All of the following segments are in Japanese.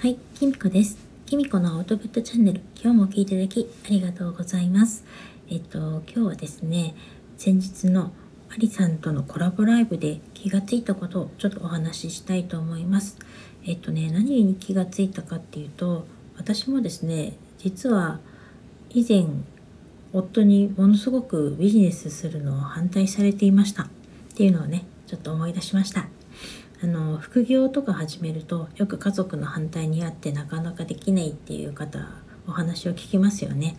はい、きみこです。きみこのアウトプットチャンネル、今日も聞いていただきありがとうございます。えっと、今日はですね、先日のありさんとのコラボライブで気がついたことをちょっとお話ししたいと思います。えっとね、何に気がついたかっていうと、私もですね、実は以前、夫にものすごくビジネスするのを反対されていましたっていうのをね、ちょっと思い出しました。あの副業とか始めるとよく家族の反対にあってなかなかできないっていう方お話を聞きますよね。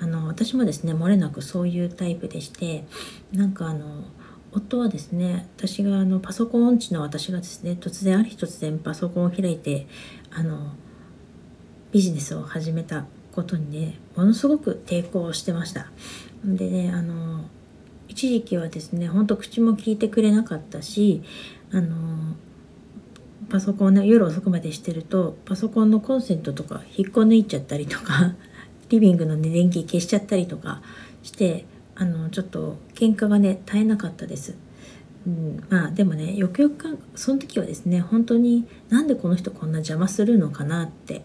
あの私もですね漏れなくそういうタイプでしてなんかあの夫はですね私があのパソコン音痴の私がですね突然ある日突然パソコンを開いてあのビジネスを始めたことにねものすごく抵抗してました。でねあの一時期はですねほんと口も聞いてくれなかったしあのパソコンね夜遅くまでしてるとパソコンのコンセントとか引っこ抜いちゃったりとか リビングの、ね、電気消しちゃったりとかしてあのちょっと喧嘩がね絶えなかったです。うん、まあでもねよくよくその時はですね本当になんでこの人こんな邪魔するのかなって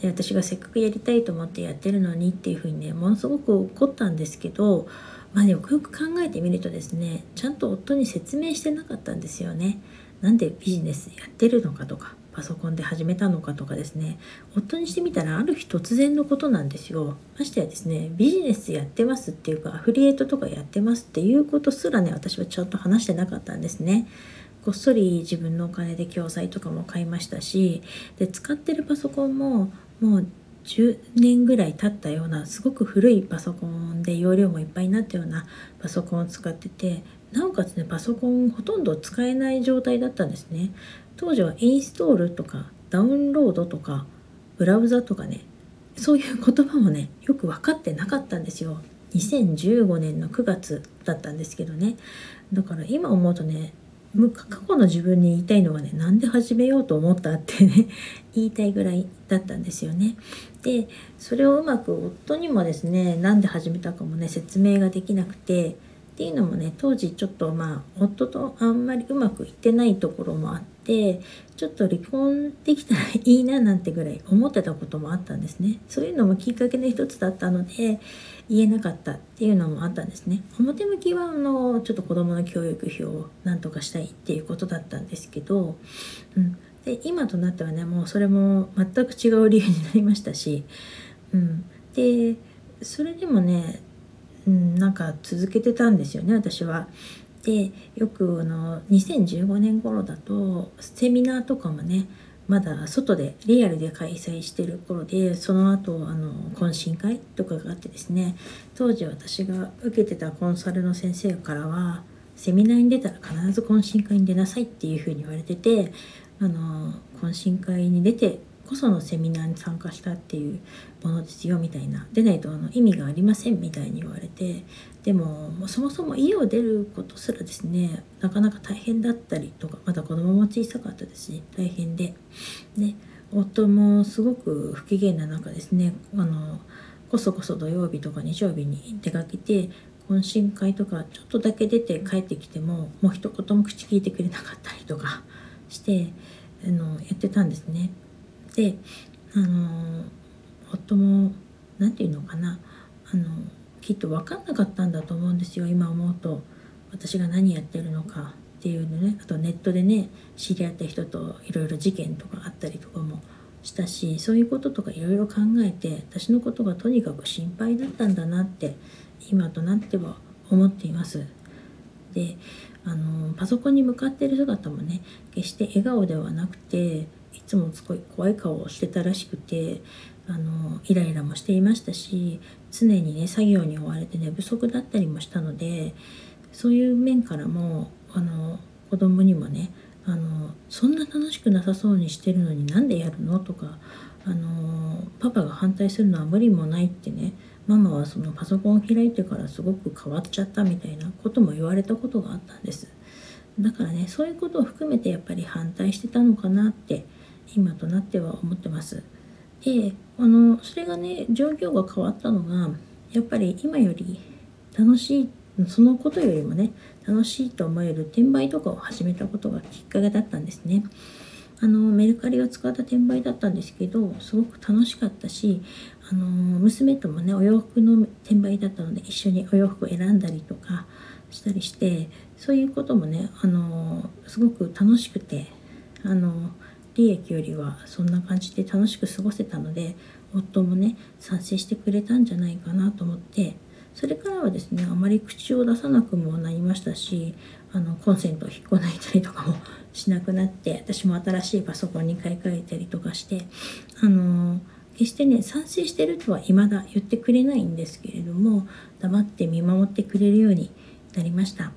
で私がせっかくやりたいと思ってやってるのにっていうふうにねものすごく怒ったんですけどまあよくよく考えてみるとですねちゃんと夫に説明してなかったんですよね。なんでビジネスやってるのかとかパソコンで始めたのかとかですね。夫にしてみたらある日突然のことなんですよ。ましてやですねビジネスやってますっていうかアフリエイトとかやってますっていうことすらね私はちゃんと話してなかったんですね。こっそり自分のお金で教材とかも買いましたしで使ってるパソコンももう10年ぐらい経ったようなすごく古いパソコンで容量もいっぱいになったようなパソコンを使っててなおかつねパソコンほとんど使えない状態だったんですね。当時はインストールとかダウンロードとかブラウザとかねそういう言葉もねよく分かってなかったんですよ。2015年の9月だったんですけどね。だから今思うとね過去の自分に言いたいのはねなんで始めようと思ったってね 言いたいぐらいだったんですよね。でそれをうまく夫にもですねなんで始めたかもね説明ができなくてっていうのもね当時ちょっとまあ夫とあんまりうまくいってないところもあってちょっと離婚できたらいいななんてぐらい思ってたこともあったんですねそういうのもきっかけの一つだったので言えなかったっていうのもあったんですね。表向きはあのちょっと子供の教育費をなんとかしたいっていうことだったんですけど、うん、で今となってはねもうそれも全く違う理由になりましたし、うん、でそれでもねうん、なんか続けてたんですよね私は。でよくあの2015年頃だとセミナーとかもねまだ外でリアルで開催してる頃でその後あの懇親会とかがあってですね当時私が受けてたコンサルの先生からはセミナーに出たら必ず懇親会に出なさいっていうふうに言われててあの懇親会に出てこそのセミナーに参加したっていうものですよみたいなでないとあの意味がありませんみたいに言われてでももそもそも家を出ることすらですねなかなか大変だったりとかまだ子供も小さかったですし大変でで夫もすごく不機嫌な中ですねあのこそこそ土曜日とか日曜日に出かけて懇親会とかちょっとだけ出て帰ってきてももう一言も口聞いてくれなかったりとかしてあのやってたんですね。であの夫も何て言うのかなあのきっと分かんなかったんだと思うんですよ今思うと私が何やってるのかっていうのねあとネットでね知り合った人といろいろ事件とかあったりとかもしたしそういうこととかいろいろ考えて私のことがとにかく心配だったんだなって今となっては思っています。であのパソコンに向かってる姿もね決して笑顔ではなくていつもすごい怖い顔をしてたらしくてあのイライラもしていましたし常にね作業に追われて寝不足だったりもしたのでそういう面からもあの子供にもねあのそんな楽しくなさそうにしてるのになんでやるのとかあのパパが反対するのは無理もないってねママはそのパソコンを開いてからすごく変わっちゃったみたいなことも言われたことがあったんです。だからねそういうことを含めてやっぱり反対してたのかなって今となっては思ってます。であのそれがね状況が変わったのがやっぱり今より楽しいそのことよりもね楽しいと思える転売とかを始めたことがきっかけだったんですね。あのメルカリを使った転売だったんですけどすごく楽しかったしあの娘ともねお洋服の転売だったので一緒にお洋服を選んだりとかしたりしてそういうこともねあのすごく楽しくてあの利益よりはそんな感じで楽しく過ごせたので夫もね賛成してくれたんじゃないかなと思ってそれからはですねあまり口を出さなくもなりましたしあのコンセントを引っこ抜いたりとかもしなくなって私も新しいパソコンに買い替えたりとかしてあの決してね賛成してるとは未だ言ってくれないんですけれども黙って見守ってくれるようになりました。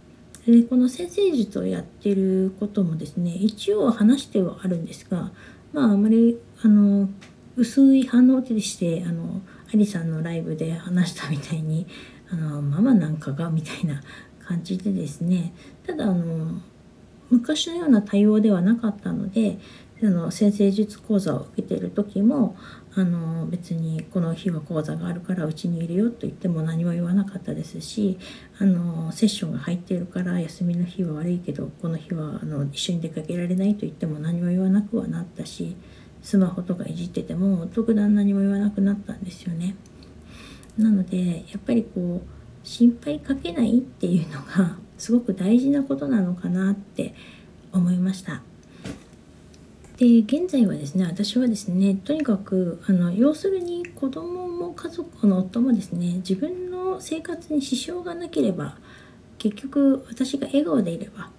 でこの先生術をやってることもですね一応話してはあるんですがまああまりあの薄い反応でしてあのアリさんのライブで話したみたいにあのママなんかがみたいな感じでですねただあの昔のような対応ではなかったのであの先生術講座を受けている時もあの別にこの日は講座があるからうちにいるよと言っても何も言わなかったですしあのセッションが入っているから休みの日は悪いけどこの日はあの一緒に出かけられないと言っても何も言わなくはなったしスマホとかいじってても特段何も言わなくなったんですよね。なのでやっぱりこう心配かけないっていうのがすごく大事なことなのかなって思いました。で現在はですね私はですねとにかくあの要するに子供も家族の夫もですね自分の生活に支障がなければ結局私が笑顔でいれば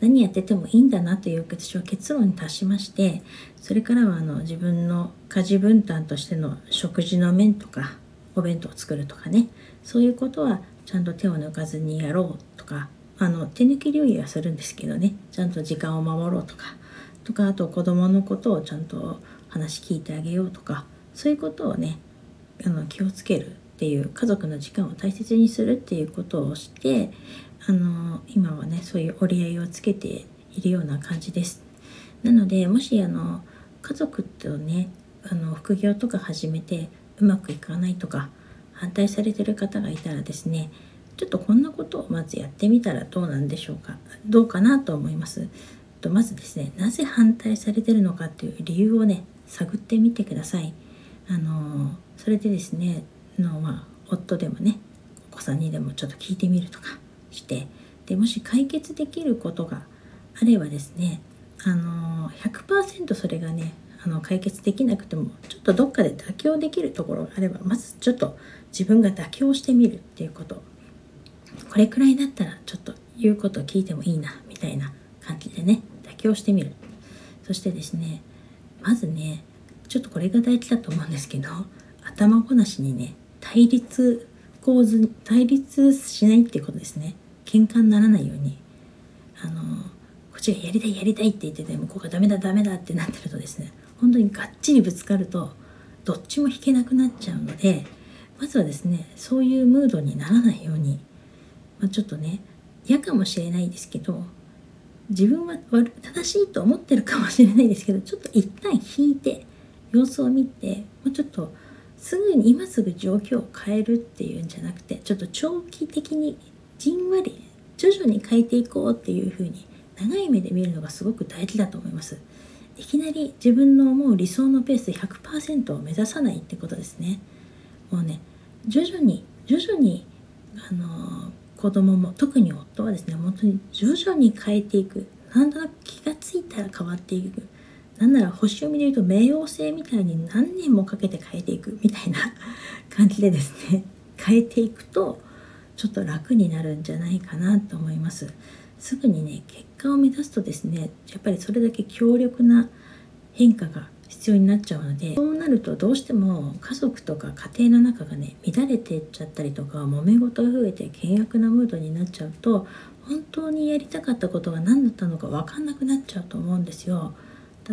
何やっててもいいんだなという私は結論に達しましてそれからはあの自分の家事分担としての食事の面とかお弁当を作るとかねそういうことはちゃんと手を抜かずにやろうとかあの手抜き留意はするんですけどねちゃんと時間を守ろうとかとかあと子供のことをちゃんと話聞いてあげようとかそういうことをねあの気をつけるっていう家族の時間を大切にするっていうことをしてあの今はねそういう折り合いをつけているような感じです。なのでもしあの家族とねあの副業とか始めてうまくいかないとか反対されてる方がいたらですねちょっとこんなことをまずやってみたらどうなんでしょうかどうかなと思いますとまずですねなぜ反対されてるのかっていう理由をね探ってみてください。あのそれでですねの、まあ、夫でもねお子さんにでもちょっと聞いてみるとかしてでもし解決できることがあればですねあの100%それがねあの解決できなくてもちょっとどっかで妥協できるところがあればまずちょっと自分が妥協してみるっていうこと。これくらいだったらちょっと言うことを聞いてもいいなみたいなね妥協してみる。そしてですねまずねちょっとこれが大事だと思うんですけど頭ごなしにね対立構図対立しないっていうことですね。喧嘩にならないように。あのこっちがやりたいやりたいって言ってて向こうがダメだダメだってなってるとですね本当にがっちりぶつかるとどっちも引けなくなっちゃうのでまずはですねそういうムードにならないように、まあ、ちょっとね嫌かもしれないですけど自分は正しいと思ってるかもしれないですけどちょっと一旦引いて様子を見てもうちょっとすぐに今すぐ状況を変えるっていうんじゃなくてちょっと長期的にじんわり徐々に変えていこうっていうふうに長い目で見るのがすごく大事だと思います。いきなり自分の思う理想のペース100%を目指さないってことですね。もうね徐々に徐々にあの子供も特に夫はですね本当に徐々に変えていく。なんとなく気がついたら変わっていく。なんなら星読みで言うと冥王星みたいに何年もかけて変えていく。みたいな感じでですね変えていくとちょっと楽になるんじゃないかなと思います。すぐにね結果を目指すとですねやっぱりそれだけ強力な変化が必要になっちゃうのでそうなるとどうしても家族とか家庭の中がね乱れていっちゃったりとか揉め事が増えて険悪なムードになっちゃうと本当にやりたかったことが何だったのか分かんなくなっちゃうと思うんですよ。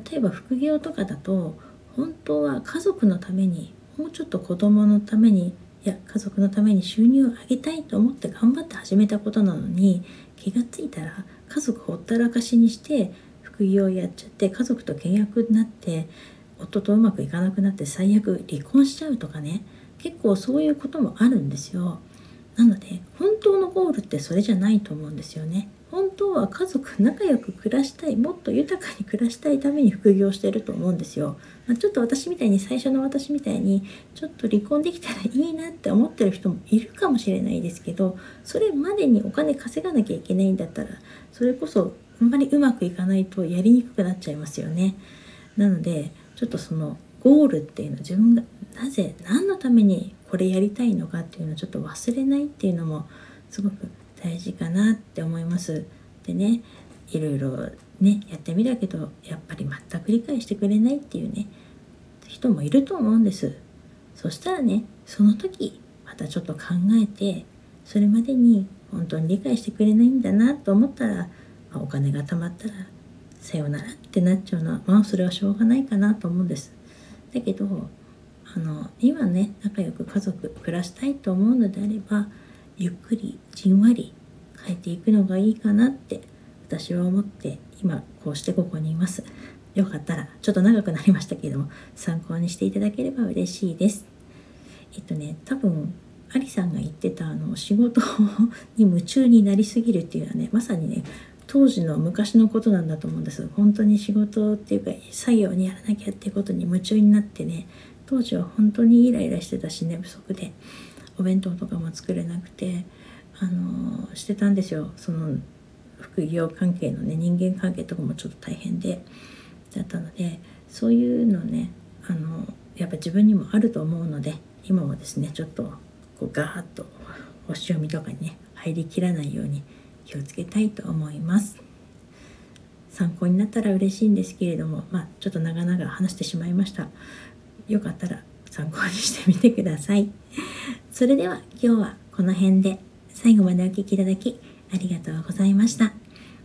例えば副業とかだと本当は家族のためにもうちょっと子供のためにいや家族のために収入を上げたいと思って頑張って始めたことなのに気がついたら家族ほったらかしにして副業やっちゃって家族と契約になって夫とうまくいかなくなって最悪離婚しちゃうとかね。結構そういうこともあるんですよ。なので本当のゴールってそれじゃないと思うんですよね。本当は家族仲良く暮らしたいもっと豊かに暮らしたいために副業してると思うんですよ。まあ、ちょっと私みたいに最初の私みたいにちょっと離婚できたらいいなって思ってる人もいるかもしれないですけどそれまでにお金稼がなきゃいけないんだったらそれこそあんまりうまくいかないとやりにくくなっちゃいますよね。なのでちょっとそのゴールっていうの自分がなぜ何のためにこれやりたいのかっていうのをちょっと忘れないっていうのもすごく大事かなって思います。でねいろいろねやってみたけどやっぱり全く理解してくれないっていうね人もいると思うんです。そしたらねその時またちょっと考えてそれまでに本当に理解してくれないんだなと思ったら、まあ、お金が貯まったらさようならってなっちゃうのはまあそれはしょうがないかなと思うんです。だけどあの今ね仲良く家族暮らしたいと思うのであればゆっくりじんわり変えていくのがいいかなって私は思って今こうしてここにいます。よかったらちょっと長くなりましたけれども参考にしていただければ嬉しいです。えっとね多分アリさんが言ってたあの仕事に夢中になりすぎるっていうのはねまさにね当時の昔のことなんだと思うんです本当に仕事っていうか作業にやらなきゃっていうことに夢中になってね当時は本当にイライラしてたし寝不足でお弁当とかも作れなくてあのしてたんですよその副業関係のね人間関係とかもちょっと大変でだったのでそういうのねあのやっぱ自分にもあると思うので今もですねちょっとこうガーッと星読みとかにね入りきらないように気をつけたいと思います。参考になったら嬉しいんですけれどもまあちょっと長々話してしまいました。よかったら参考にしてみてください。それでは今日はこの辺で最後までお聴きいただきありがとうございました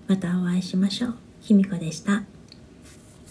またお会いしましょうひみこでした。